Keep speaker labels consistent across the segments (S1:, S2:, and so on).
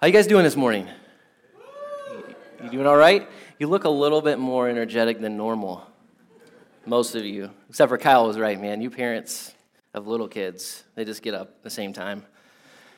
S1: How you guys doing this morning? You doing all right? You look a little bit more energetic than normal. Most of you, except for Kyle was right, man. You parents of little kids, they just get up at the same time.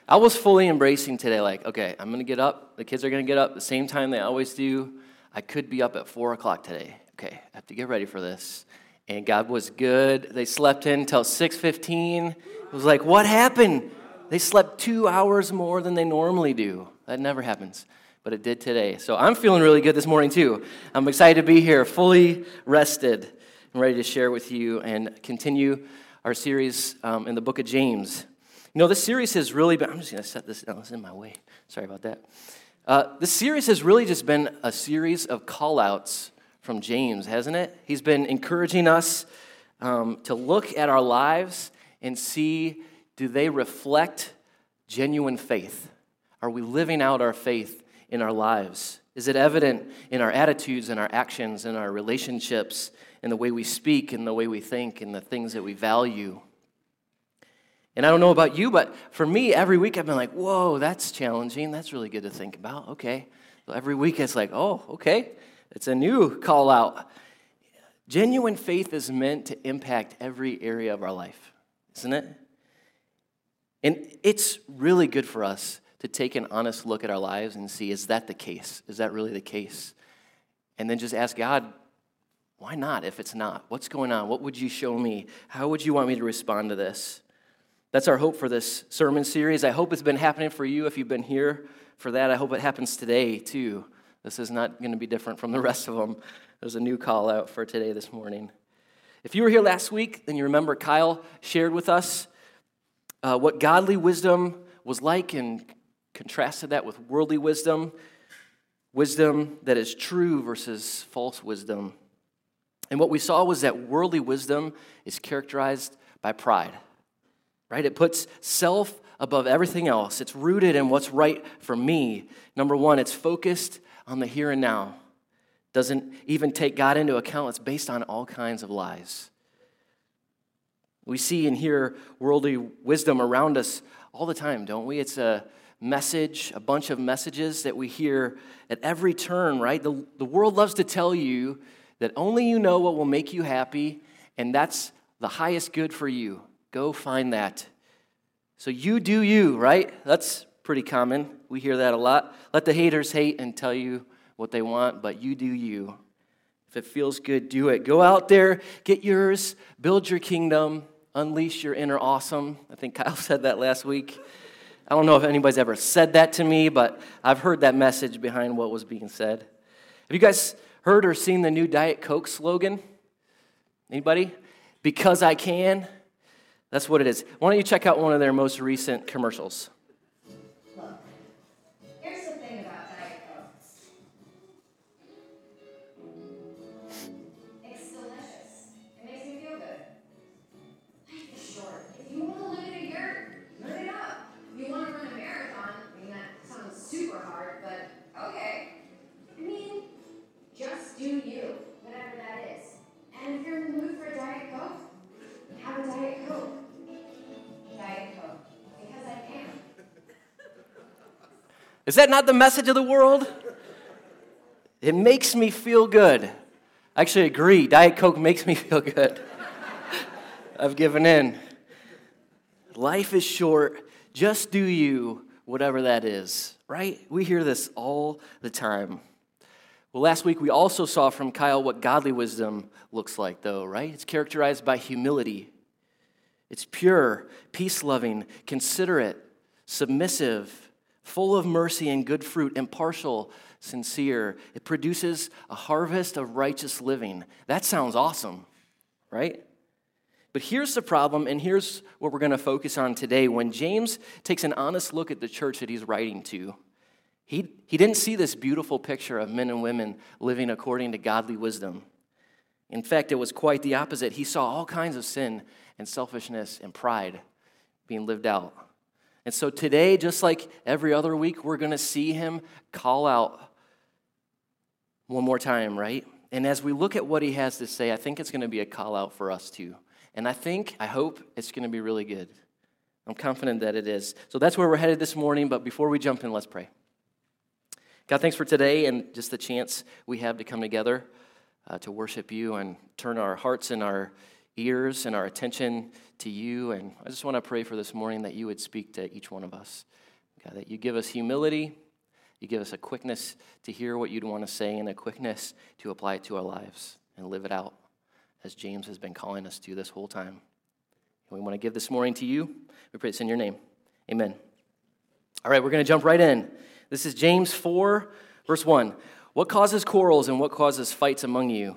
S1: I was fully embracing today, like, okay, I'm gonna get up. The kids are gonna get up the same time they always do. I could be up at four o'clock today. Okay, I have to get ready for this. And God was good. They slept in until 6:15. It was like, what happened? They slept two hours more than they normally do. That never happens, but it did today. So I'm feeling really good this morning too. I'm excited to be here, fully rested, and ready to share with you and continue our series um, in the book of James. You know, this series has really been, I'm just going to set this down, it's in my way. Sorry about that. Uh, this series has really just been a series of call outs from James, hasn't it? He's been encouraging us um, to look at our lives and see do they reflect genuine faith? Are we living out our faith in our lives? Is it evident in our attitudes and our actions and our relationships, in the way we speak, in the way we think, in the things that we value? And I don't know about you, but for me, every week I've been like, whoa, that's challenging. That's really good to think about. Okay. So every week it's like, oh, okay. It's a new call out. Genuine faith is meant to impact every area of our life, isn't it? And it's really good for us to take an honest look at our lives and see is that the case? Is that really the case? And then just ask God, why not if it's not? What's going on? What would you show me? How would you want me to respond to this? That's our hope for this sermon series. I hope it's been happening for you if you've been here for that. I hope it happens today too. This is not going to be different from the rest of them. There's a new call out for today this morning. If you were here last week, then you remember Kyle shared with us uh, what godly wisdom was like and contrasted that with worldly wisdom, wisdom that is true versus false wisdom. And what we saw was that worldly wisdom is characterized by pride, right? It puts self above everything else. It's rooted in what's right for me. Number one, it's focused on the here and now. Doesn't even take God into account. It's based on all kinds of lies. We see and hear worldly wisdom around us all the time, don't we? It's a message, a bunch of messages that we hear at every turn, right? The, the world loves to tell you that only you know what will make you happy, and that's the highest good for you. Go find that. So you do you, right? That's pretty common. We hear that a lot. Let the haters hate and tell you what they want, but you do you. If it feels good, do it. Go out there, get yours, build your kingdom, unleash your inner awesome. I think Kyle said that last week. I don't know if anybody's ever said that to me, but I've heard that message behind what was being said. Have you guys heard or seen the new Diet Coke slogan? Anybody? Because I can. That's what it is. Why don't you check out one of their most recent commercials? Is that not the message of the world? It makes me feel good. I actually agree. Diet Coke makes me feel good. I've given in. Life is short. Just do you, whatever that is, right? We hear this all the time. Well, last week we also saw from Kyle what godly wisdom looks like, though, right? It's characterized by humility, it's pure, peace loving, considerate, submissive, full of mercy and good fruit, impartial, sincere. It produces a harvest of righteous living. That sounds awesome, right? But here's the problem, and here's what we're going to focus on today. When James takes an honest look at the church that he's writing to, he, he didn't see this beautiful picture of men and women living according to godly wisdom. In fact, it was quite the opposite. He saw all kinds of sin and selfishness and pride being lived out. And so today, just like every other week, we're going to see him call out one more time, right? And as we look at what he has to say, I think it's going to be a call out for us too. And I think, I hope it's going to be really good. I'm confident that it is. So that's where we're headed this morning, but before we jump in, let's pray. God, thanks for today and just the chance we have to come together uh, to worship you and turn our hearts and our ears and our attention to you. And I just want to pray for this morning that you would speak to each one of us. God, that you give us humility, you give us a quickness to hear what you'd want to say, and a quickness to apply it to our lives and live it out as James has been calling us to this whole time. And we want to give this morning to you. We pray this in your name. Amen. All right, we're going to jump right in. This is James 4, verse 1. What causes quarrels and what causes fights among you?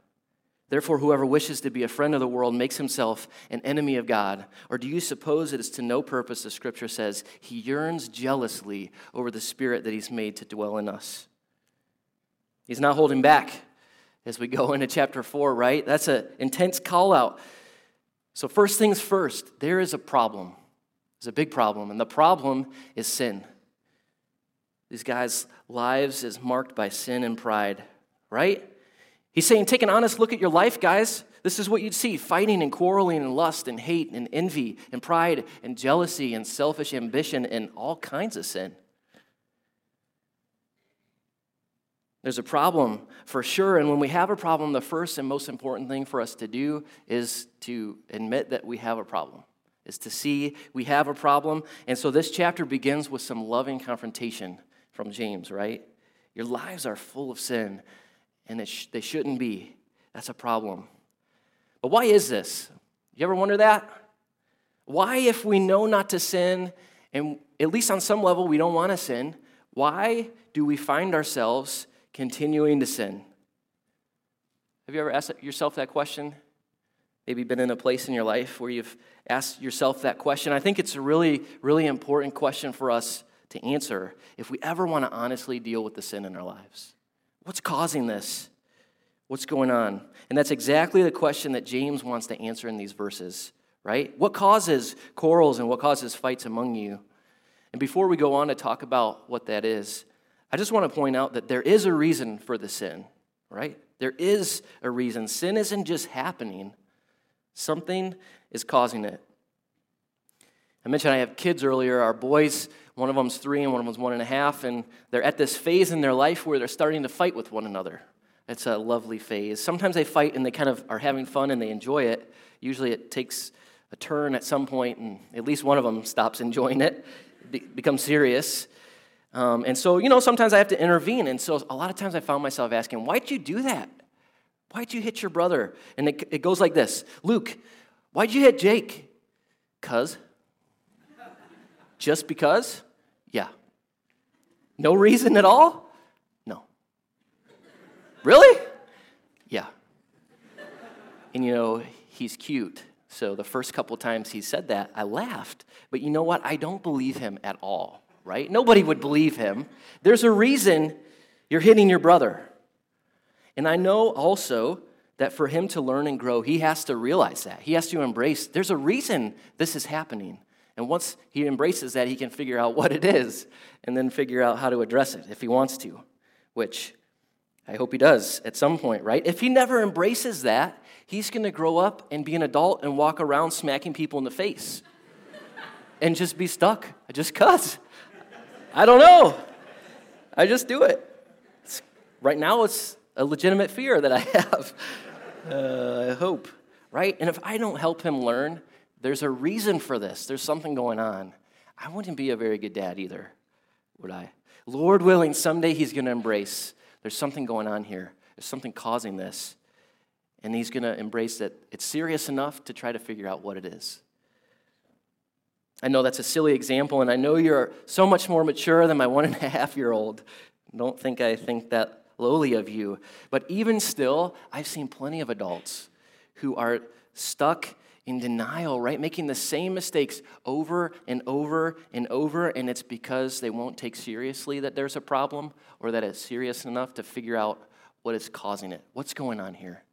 S1: Therefore, whoever wishes to be a friend of the world makes himself an enemy of God. Or do you suppose it is to no purpose, the scripture says, he yearns jealously over the spirit that he's made to dwell in us? He's not holding back as we go into chapter 4, right? That's an intense call out. So, first things first, there is a problem. There's a big problem, and the problem is sin. These guys' lives is marked by sin and pride, right? He's saying, take an honest look at your life, guys. This is what you'd see fighting and quarreling and lust and hate and envy and pride and jealousy and selfish ambition and all kinds of sin. There's a problem for sure. And when we have a problem, the first and most important thing for us to do is to admit that we have a problem, is to see we have a problem. And so this chapter begins with some loving confrontation from James, right? Your lives are full of sin and sh- they shouldn't be. That's a problem. But why is this? You ever wonder that? Why, if we know not to sin, and at least on some level we don't want to sin, why do we find ourselves continuing to sin? Have you ever asked yourself that question? Maybe been in a place in your life where you've asked yourself that question. I think it's a really, really important question for us to answer if we ever want to honestly deal with the sin in our lives. What's causing this? What's going on? And that's exactly the question that James wants to answer in these verses, right? What causes quarrels and what causes fights among you? And before we go on to talk about what that is, I just want to point out that there is a reason for the sin, right? There is a reason. Sin isn't just happening, something is causing it. I mentioned I have kids earlier. Our boys one of them's three and one of them's one and a half, and they're at this phase in their life where they're starting to fight with one another. It's a lovely phase. Sometimes they fight and they kind of are having fun and they enjoy it. Usually it takes a turn at some point, and at least one of them stops enjoying it, be- becomes serious. Um, and so, you know, sometimes I have to intervene. And so a lot of times I found myself asking, why'd you do that? Why'd you hit your brother? And it, it goes like this Luke, why'd you hit Jake? Cuz. Just because? Yeah. No reason at all? No. Really? Yeah. And you know, he's cute. So the first couple times he said that, I laughed. But you know what? I don't believe him at all, right? Nobody would believe him. There's a reason you're hitting your brother. And I know also that for him to learn and grow, he has to realize that. He has to embrace there's a reason this is happening. And once he embraces that, he can figure out what it is and then figure out how to address it if he wants to, which I hope he does at some point, right? If he never embraces that, he's going to grow up and be an adult and walk around smacking people in the face and just be stuck. I just cuss. I don't know. I just do it. It's, right now, it's a legitimate fear that I have. Uh, I hope, right? And if I don't help him learn, there's a reason for this. There's something going on. I wouldn't be a very good dad either, would I? Lord willing, someday he's going to embrace there's something going on here. There's something causing this. And he's going to embrace that it's serious enough to try to figure out what it is. I know that's a silly example, and I know you're so much more mature than my one and a half year old. Don't think I think that lowly of you. But even still, I've seen plenty of adults who are stuck in denial, right? Making the same mistakes over and over and over, and it's because they won't take seriously that there's a problem or that it's serious enough to figure out what is causing it. What's going on here?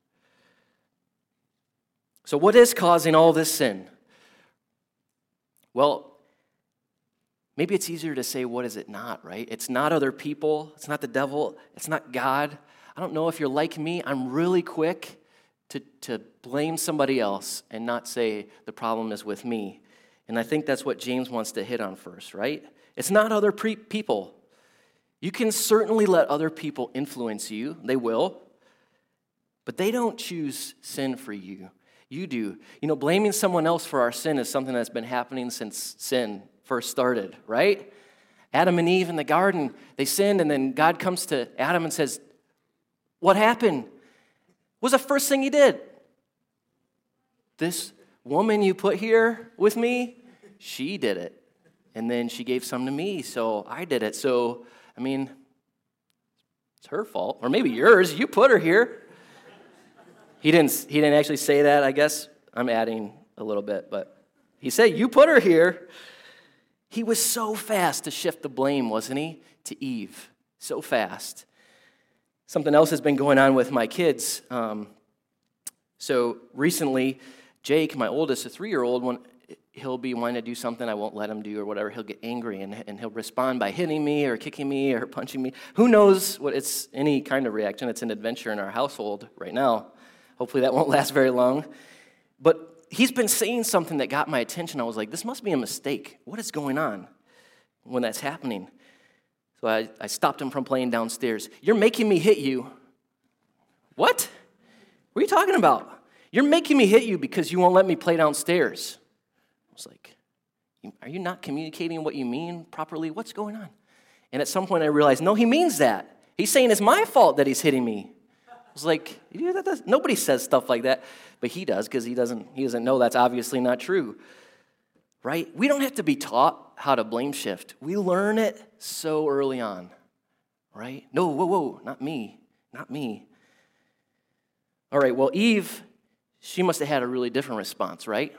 S1: So, what is causing all this sin? Well, maybe it's easier to say, what is it not, right? It's not other people, it's not the devil, it's not God. I don't know if you're like me, I'm really quick to, to blame somebody else and not say the problem is with me. And I think that's what James wants to hit on first, right? It's not other pre- people. You can certainly let other people influence you, they will, but they don't choose sin for you. You do. You know, blaming someone else for our sin is something that's been happening since sin first started, right? Adam and Eve in the garden, they sinned, and then God comes to Adam and says, What happened? Was the first thing he did? This woman you put here with me, she did it. And then she gave some to me, so I did it. So, I mean, it's her fault, or maybe yours. You put her here. He didn't, he didn't actually say that, I guess. I'm adding a little bit, but he said, You put her here. He was so fast to shift the blame, wasn't he, to Eve? So fast. Something else has been going on with my kids. Um, so recently, Jake, my oldest, a three year old, he'll be wanting to do something I won't let him do or whatever, he'll get angry and, and he'll respond by hitting me or kicking me or punching me. Who knows what it's any kind of reaction? It's an adventure in our household right now. Hopefully that won't last very long. But he's been saying something that got my attention. I was like, this must be a mistake. What is going on when that's happening? So I, I stopped him from playing downstairs. You're making me hit you. What? What are you talking about? You're making me hit you because you won't let me play downstairs. I was like, Are you not communicating what you mean properly? What's going on? And at some point I realized, no, he means that. He's saying it's my fault that he's hitting me I was like, nobody says stuff like that, but he does because he doesn't, he doesn't know that's obviously not true. Right? We don't have to be taught how to blame shift. We learn it so early on. Right? No, whoa, whoa, not me. Not me. All right, well, Eve, she must have had a really different response, right?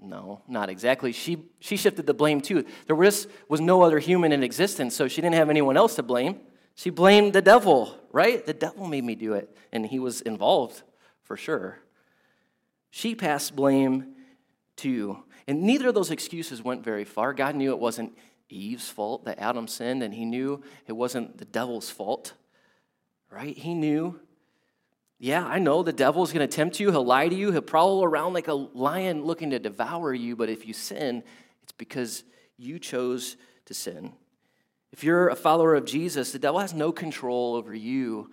S1: No, not exactly. She, she shifted the blame too. There was, was no other human in existence, so she didn't have anyone else to blame. She blamed the devil, right? The devil made me do it, and he was involved for sure. She passed blame too. And neither of those excuses went very far. God knew it wasn't Eve's fault that Adam sinned, and he knew it wasn't the devil's fault, right? He knew, yeah, I know the devil's going to tempt you. He'll lie to you. He'll prowl around like a lion looking to devour you. But if you sin, it's because you chose to sin. If you're a follower of Jesus, the devil has no control over you,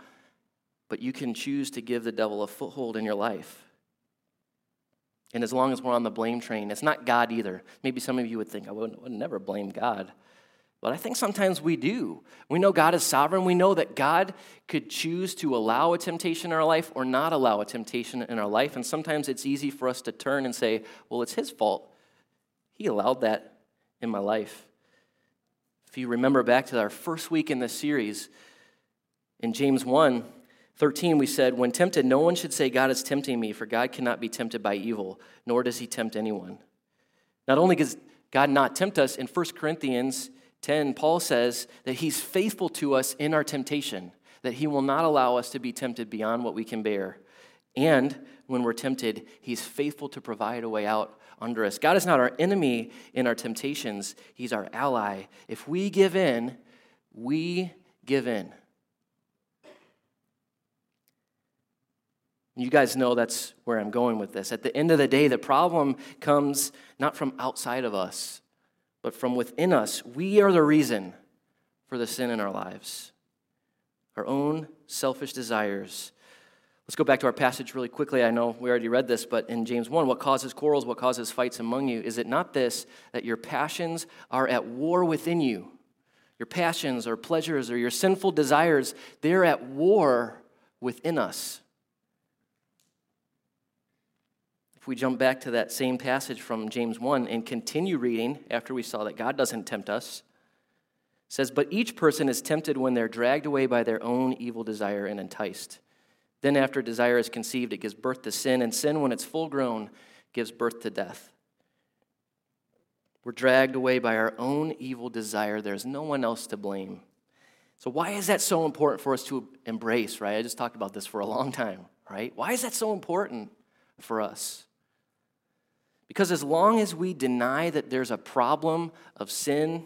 S1: but you can choose to give the devil a foothold in your life. And as long as we're on the blame train, it's not God either. Maybe some of you would think, I would, would never blame God. But I think sometimes we do. We know God is sovereign. We know that God could choose to allow a temptation in our life or not allow a temptation in our life. And sometimes it's easy for us to turn and say, well, it's His fault. He allowed that in my life. If you remember back to our first week in this series, in James 1 13, we said, When tempted, no one should say, God is tempting me, for God cannot be tempted by evil, nor does he tempt anyone. Not only does God not tempt us, in 1 Corinthians 10, Paul says that he's faithful to us in our temptation, that he will not allow us to be tempted beyond what we can bear. And when we're tempted, he's faithful to provide a way out under us. God is not our enemy in our temptations, He's our ally. If we give in, we give in. You guys know that's where I'm going with this. At the end of the day, the problem comes not from outside of us, but from within us. We are the reason for the sin in our lives. Our own selfish desires Let's go back to our passage really quickly. I know we already read this, but in James 1, what causes quarrels, what causes fights among you? Is it not this, that your passions are at war within you? Your passions or pleasures or your sinful desires, they're at war within us. If we jump back to that same passage from James 1 and continue reading after we saw that God doesn't tempt us, says, But each person is tempted when they're dragged away by their own evil desire and enticed. Then, after desire is conceived, it gives birth to sin, and sin, when it's full grown, gives birth to death. We're dragged away by our own evil desire. There's no one else to blame. So, why is that so important for us to embrace, right? I just talked about this for a long time, right? Why is that so important for us? Because as long as we deny that there's a problem of sin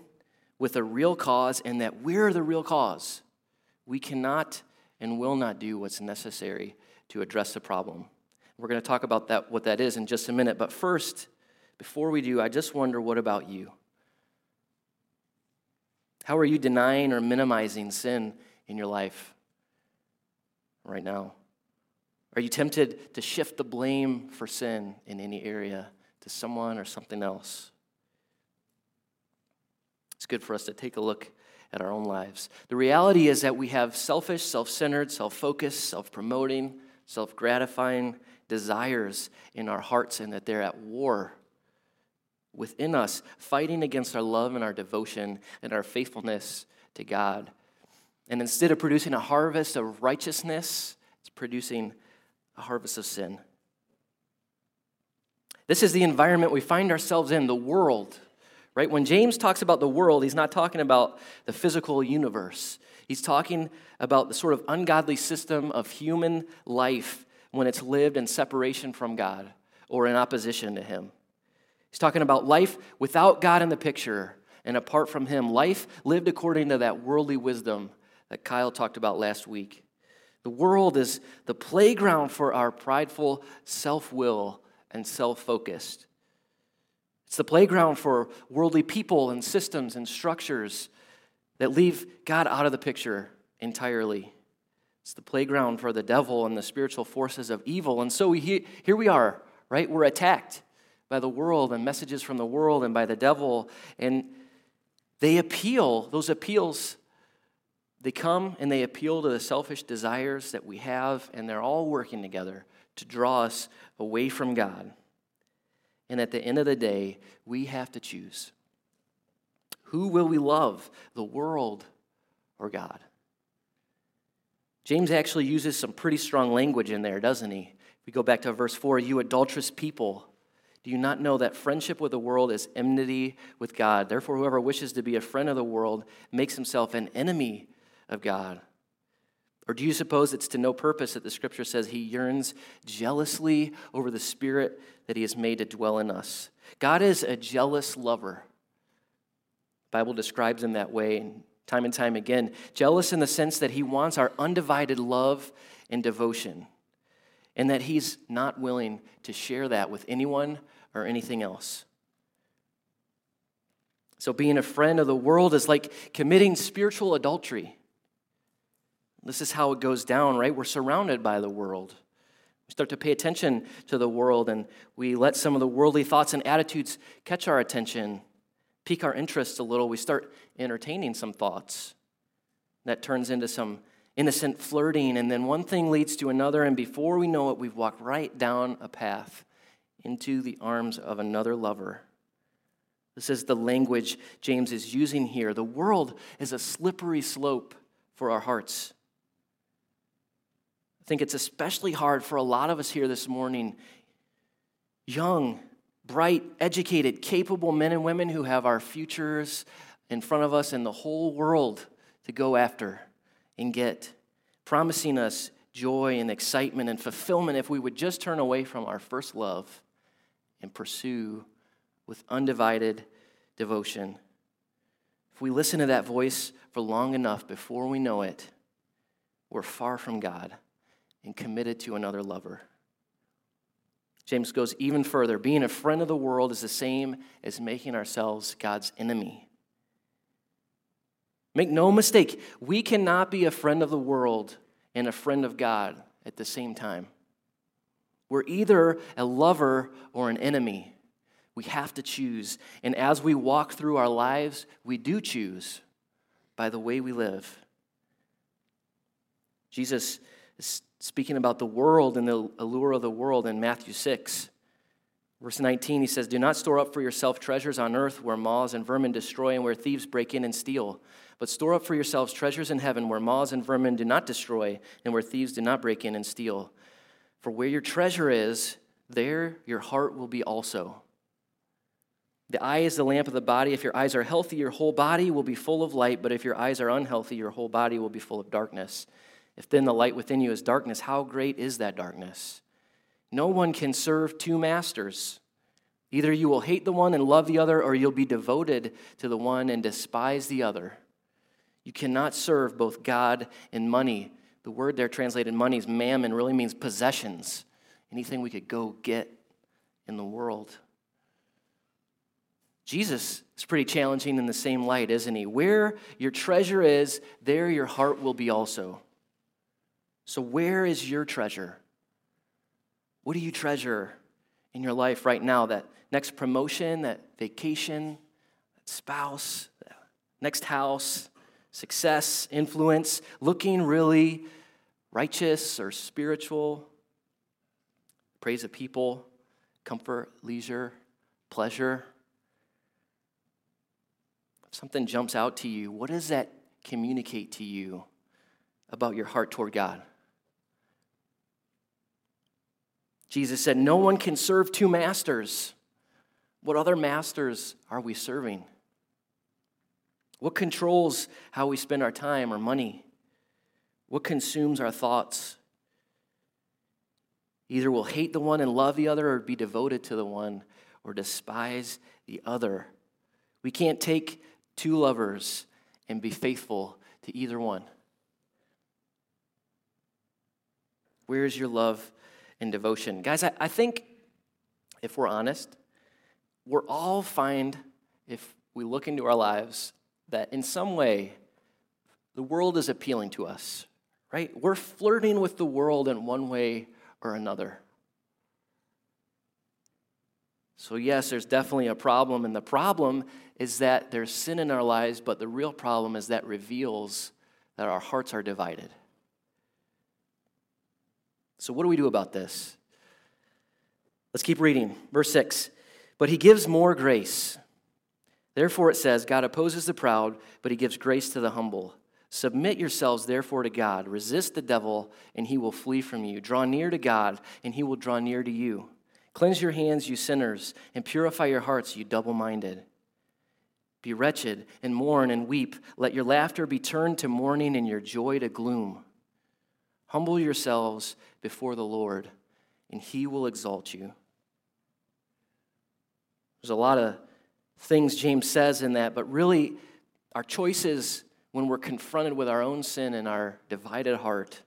S1: with a real cause and that we're the real cause, we cannot and will not do what's necessary to address the problem. We're going to talk about that, what that is in just a minute. But first, before we do, I just wonder what about you? How are you denying or minimizing sin in your life right now? Are you tempted to shift the blame for sin in any area to someone or something else? It's good for us to take a look at our own lives. The reality is that we have selfish, self centered, self focused, self promoting, self gratifying desires in our hearts and that they're at war within us, fighting against our love and our devotion and our faithfulness to God. And instead of producing a harvest of righteousness, it's producing a harvest of sin. This is the environment we find ourselves in, the world. Right? When James talks about the world, he's not talking about the physical universe. He's talking about the sort of ungodly system of human life when it's lived in separation from God or in opposition to Him. He's talking about life without God in the picture and apart from Him, life lived according to that worldly wisdom that Kyle talked about last week. The world is the playground for our prideful self will and self focused. It's the playground for worldly people and systems and structures that leave God out of the picture entirely. It's the playground for the devil and the spiritual forces of evil. And so we, here we are, right? We're attacked by the world and messages from the world and by the devil. And they appeal, those appeals, they come and they appeal to the selfish desires that we have, and they're all working together to draw us away from God. And at the end of the day, we have to choose. Who will we love, the world or God? James actually uses some pretty strong language in there, doesn't he? If we go back to verse 4, you adulterous people, do you not know that friendship with the world is enmity with God? Therefore, whoever wishes to be a friend of the world makes himself an enemy of God. Or do you suppose it's to no purpose that the scripture says he yearns jealously over the spirit that he has made to dwell in us? God is a jealous lover. The Bible describes him that way time and time again. Jealous in the sense that he wants our undivided love and devotion, and that he's not willing to share that with anyone or anything else. So, being a friend of the world is like committing spiritual adultery. This is how it goes down, right? We're surrounded by the world. We start to pay attention to the world, and we let some of the worldly thoughts and attitudes catch our attention pique our interest a little, we start entertaining some thoughts. That turns into some innocent flirting, and then one thing leads to another, and before we know it, we've walked right down a path into the arms of another lover. This is the language James is using here. The world is a slippery slope for our hearts. I think it's especially hard for a lot of us here this morning, young, bright, educated, capable men and women who have our futures in front of us and the whole world to go after and get, promising us joy and excitement and fulfillment if we would just turn away from our first love and pursue with undivided devotion. If we listen to that voice for long enough before we know it, we're far from God and committed to another lover. James goes even further. Being a friend of the world is the same as making ourselves God's enemy. Make no mistake, we cannot be a friend of the world and a friend of God at the same time. We're either a lover or an enemy. We have to choose. And as we walk through our lives, we do choose by the way we live. Jesus speaking about the world and the allure of the world in Matthew 6. Verse 19, he says, Do not store up for yourself treasures on earth where moths and vermin destroy and where thieves break in and steal. But store up for yourselves treasures in heaven where moths and vermin do not destroy and where thieves do not break in and steal. For where your treasure is, there your heart will be also. The eye is the lamp of the body. If your eyes are healthy, your whole body will be full of light. But if your eyes are unhealthy, your whole body will be full of darkness. If then the light within you is darkness, how great is that darkness? No one can serve two masters. Either you will hate the one and love the other, or you'll be devoted to the one and despise the other. You cannot serve both God and money. The word there translated money is mammon, really means possessions, anything we could go get in the world. Jesus is pretty challenging in the same light, isn't he? Where your treasure is, there your heart will be also. So, where is your treasure? What do you treasure in your life right now? That next promotion, that vacation, that spouse, that next house, success, influence, looking really righteous or spiritual, praise of people, comfort, leisure, pleasure. If something jumps out to you, what does that communicate to you about your heart toward God? Jesus said, No one can serve two masters. What other masters are we serving? What controls how we spend our time or money? What consumes our thoughts? Either we'll hate the one and love the other, or be devoted to the one, or despise the other. We can't take two lovers and be faithful to either one. Where's your love and devotion? Guys, I, I think if we're honest, we're all find, if we look into our lives, that in some way the world is appealing to us, right? We're flirting with the world in one way or another. So, yes, there's definitely a problem, and the problem is that there's sin in our lives, but the real problem is that reveals that our hearts are divided. So, what do we do about this? Let's keep reading. Verse 6 But he gives more grace. Therefore, it says, God opposes the proud, but he gives grace to the humble. Submit yourselves, therefore, to God. Resist the devil, and he will flee from you. Draw near to God, and he will draw near to you. Cleanse your hands, you sinners, and purify your hearts, you double minded. Be wretched and mourn and weep. Let your laughter be turned to mourning and your joy to gloom. Humble yourselves before the Lord, and he will exalt you. There's a lot of things James says in that, but really, our choices when we're confronted with our own sin and our divided heart,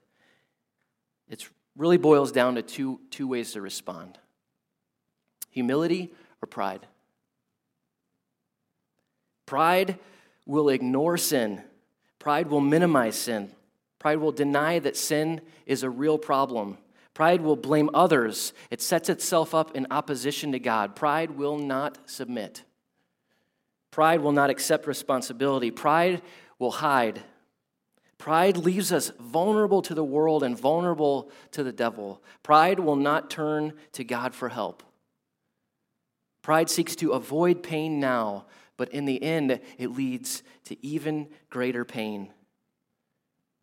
S1: it really boils down to two, two ways to respond humility or pride. Pride will ignore sin, pride will minimize sin, pride will deny that sin is a real problem. Pride will blame others. It sets itself up in opposition to God. Pride will not submit. Pride will not accept responsibility. Pride will hide. Pride leaves us vulnerable to the world and vulnerable to the devil. Pride will not turn to God for help. Pride seeks to avoid pain now, but in the end, it leads to even greater pain.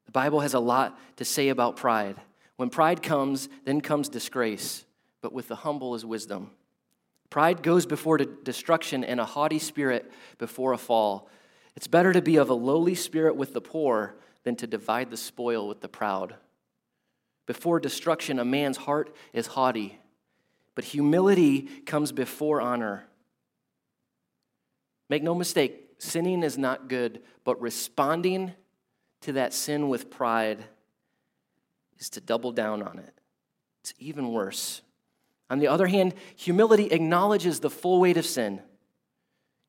S1: The Bible has a lot to say about pride. When pride comes, then comes disgrace, but with the humble is wisdom. Pride goes before destruction and a haughty spirit before a fall. It's better to be of a lowly spirit with the poor than to divide the spoil with the proud. Before destruction, a man's heart is haughty, but humility comes before honor. Make no mistake, sinning is not good, but responding to that sin with pride is to double down on it. It's even worse. On the other hand, humility acknowledges the full weight of sin.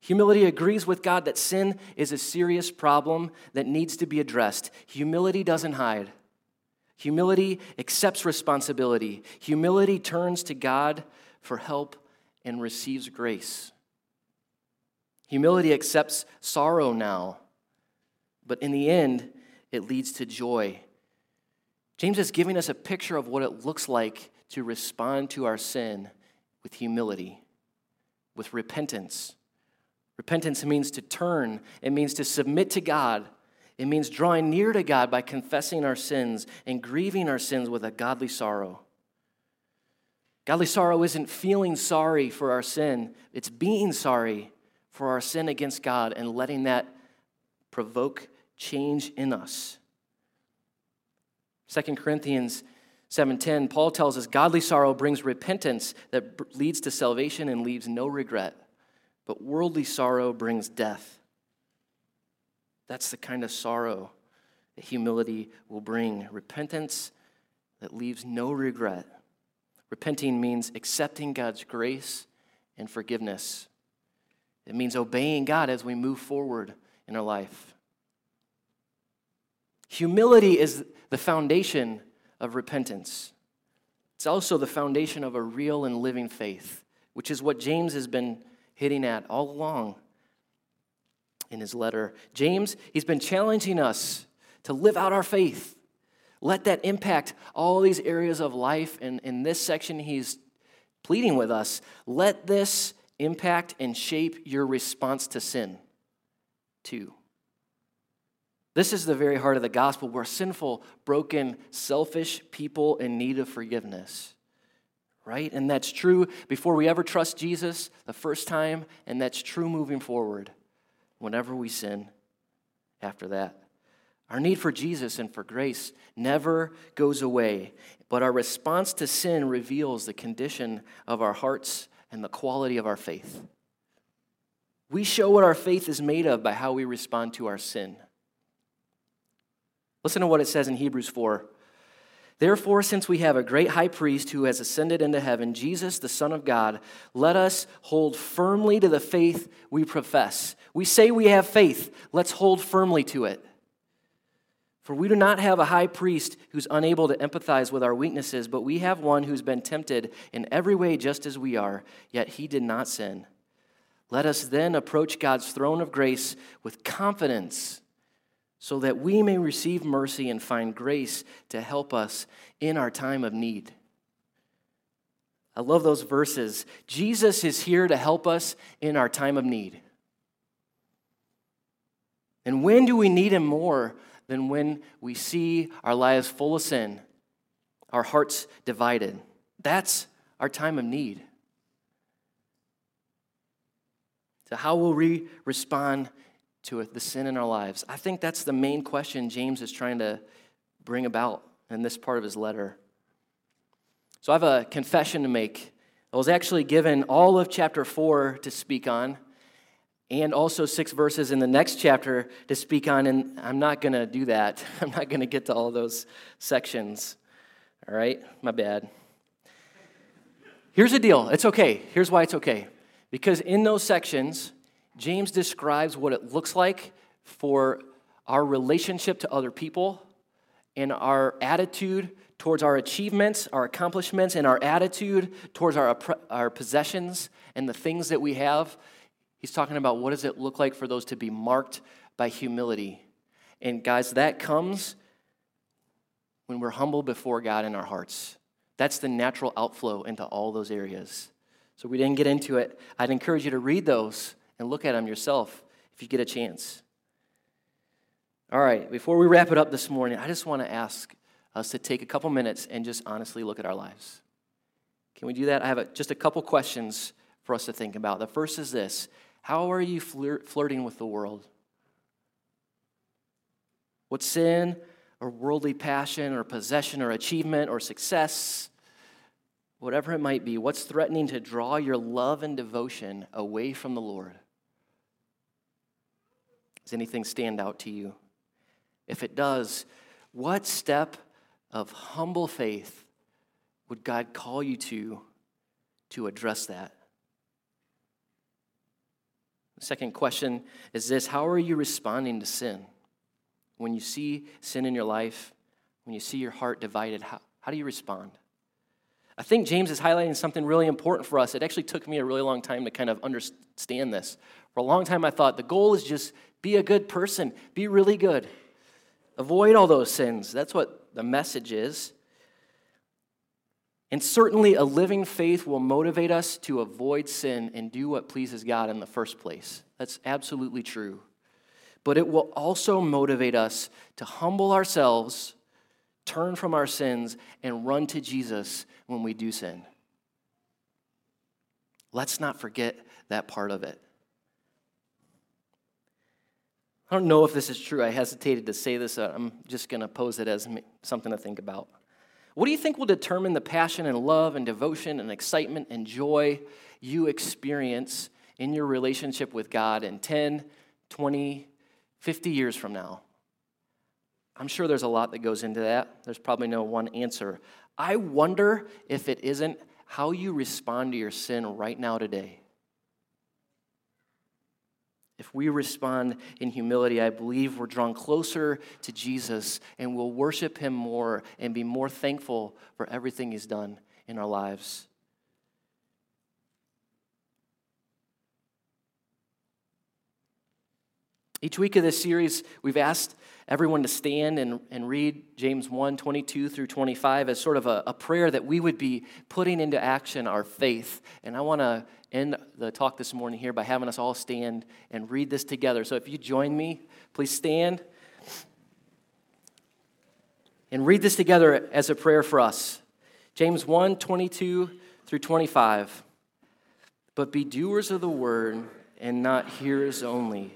S1: Humility agrees with God that sin is a serious problem that needs to be addressed. Humility doesn't hide. Humility accepts responsibility. Humility turns to God for help and receives grace. Humility accepts sorrow now, but in the end, it leads to joy. James is giving us a picture of what it looks like to respond to our sin with humility, with repentance. Repentance means to turn, it means to submit to God. It means drawing near to God by confessing our sins and grieving our sins with a godly sorrow. Godly sorrow isn't feeling sorry for our sin, it's being sorry for our sin against God and letting that provoke change in us. 2 Corinthians 7:10 Paul tells us godly sorrow brings repentance that leads to salvation and leaves no regret but worldly sorrow brings death. That's the kind of sorrow that humility will bring repentance that leaves no regret. Repenting means accepting God's grace and forgiveness. It means obeying God as we move forward in our life humility is the foundation of repentance. It's also the foundation of a real and living faith, which is what James has been hitting at all along in his letter. James, he's been challenging us to live out our faith. Let that impact all these areas of life. And in this section, he's pleading with us let this impact and shape your response to sin, too. This is the very heart of the gospel. We're sinful, broken, selfish people in need of forgiveness. Right? And that's true before we ever trust Jesus the first time, and that's true moving forward whenever we sin after that. Our need for Jesus and for grace never goes away, but our response to sin reveals the condition of our hearts and the quality of our faith. We show what our faith is made of by how we respond to our sin. Listen to what it says in Hebrews 4. Therefore, since we have a great high priest who has ascended into heaven, Jesus, the Son of God, let us hold firmly to the faith we profess. We say we have faith, let's hold firmly to it. For we do not have a high priest who's unable to empathize with our weaknesses, but we have one who's been tempted in every way just as we are, yet he did not sin. Let us then approach God's throne of grace with confidence so that we may receive mercy and find grace to help us in our time of need. I love those verses. Jesus is here to help us in our time of need. And when do we need him more than when we see our lives full of sin, our hearts divided? That's our time of need. So, how will we respond to the sin in our lives? I think that's the main question James is trying to bring about in this part of his letter. So I have a confession to make. I was actually given all of chapter 4 to speak on, and also six verses in the next chapter to speak on, and I'm not going to do that. I'm not going to get to all those sections. All right? My bad. Here's the deal it's okay. Here's why it's okay. Because in those sections, James describes what it looks like for our relationship to other people and our attitude towards our achievements, our accomplishments, and our attitude towards our, our possessions and the things that we have. He's talking about what does it look like for those to be marked by humility. And guys, that comes when we're humble before God in our hearts. That's the natural outflow into all those areas. So we didn't get into it. I'd encourage you to read those and look at them yourself if you get a chance. All right, before we wrap it up this morning, I just want to ask us to take a couple minutes and just honestly look at our lives. Can we do that? I have a, just a couple questions for us to think about. The first is this How are you flir- flirting with the world? What sin or worldly passion or possession or achievement or success, whatever it might be, what's threatening to draw your love and devotion away from the Lord? Does anything stand out to you? If it does, what step of humble faith would God call you to to address that? The second question is this How are you responding to sin? When you see sin in your life, when you see your heart divided, how, how do you respond? I think James is highlighting something really important for us. It actually took me a really long time to kind of understand this. For a long time, I thought the goal is just be a good person, be really good. Avoid all those sins. That's what the message is. And certainly, a living faith will motivate us to avoid sin and do what pleases God in the first place. That's absolutely true. But it will also motivate us to humble ourselves, turn from our sins, and run to Jesus when we do sin. Let's not forget that part of it. I don't know if this is true. I hesitated to say this. I'm just going to pose it as something to think about. What do you think will determine the passion and love and devotion and excitement and joy you experience in your relationship with God in 10, 20, 50 years from now? I'm sure there's a lot that goes into that. There's probably no one answer. I wonder if it isn't how you respond to your sin right now today. If we respond in humility, I believe we're drawn closer to Jesus and we'll worship him more and be more thankful for everything he's done in our lives. Each week of this series, we've asked everyone to stand and, and read James 1 22 through 25 as sort of a, a prayer that we would be putting into action our faith. And I want to end the talk this morning here by having us all stand and read this together. So if you join me, please stand and read this together as a prayer for us. James 1 22 through 25. But be doers of the word and not hearers only,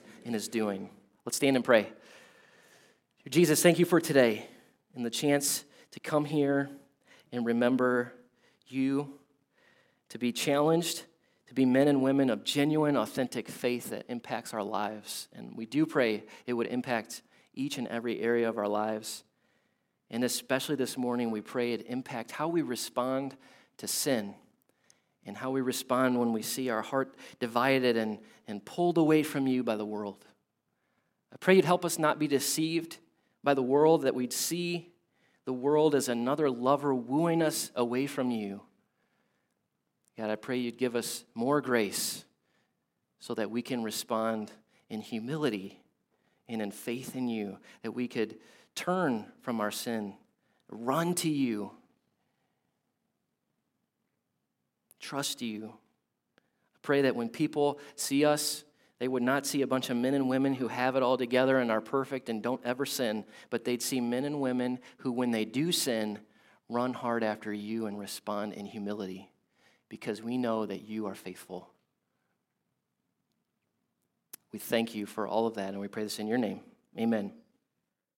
S1: in his doing. Let's stand and pray. Jesus, thank you for today and the chance to come here and remember you, to be challenged to be men and women of genuine, authentic faith that impacts our lives. And we do pray it would impact each and every area of our lives. And especially this morning, we pray it impact how we respond to sin and how we respond when we see our heart divided and, and pulled away from you by the world. I pray you'd help us not be deceived by the world, that we'd see the world as another lover wooing us away from you God, I pray you'd give us more grace so that we can respond in humility and in faith in you, that we could turn from our sin, run to you, trust you. I pray that when people see us, they would not see a bunch of men and women who have it all together and are perfect and don't ever sin, but they'd see men and women who, when they do sin, run hard after you and respond in humility because we know that you are faithful. We thank you for all of that, and we pray this in your name. Amen.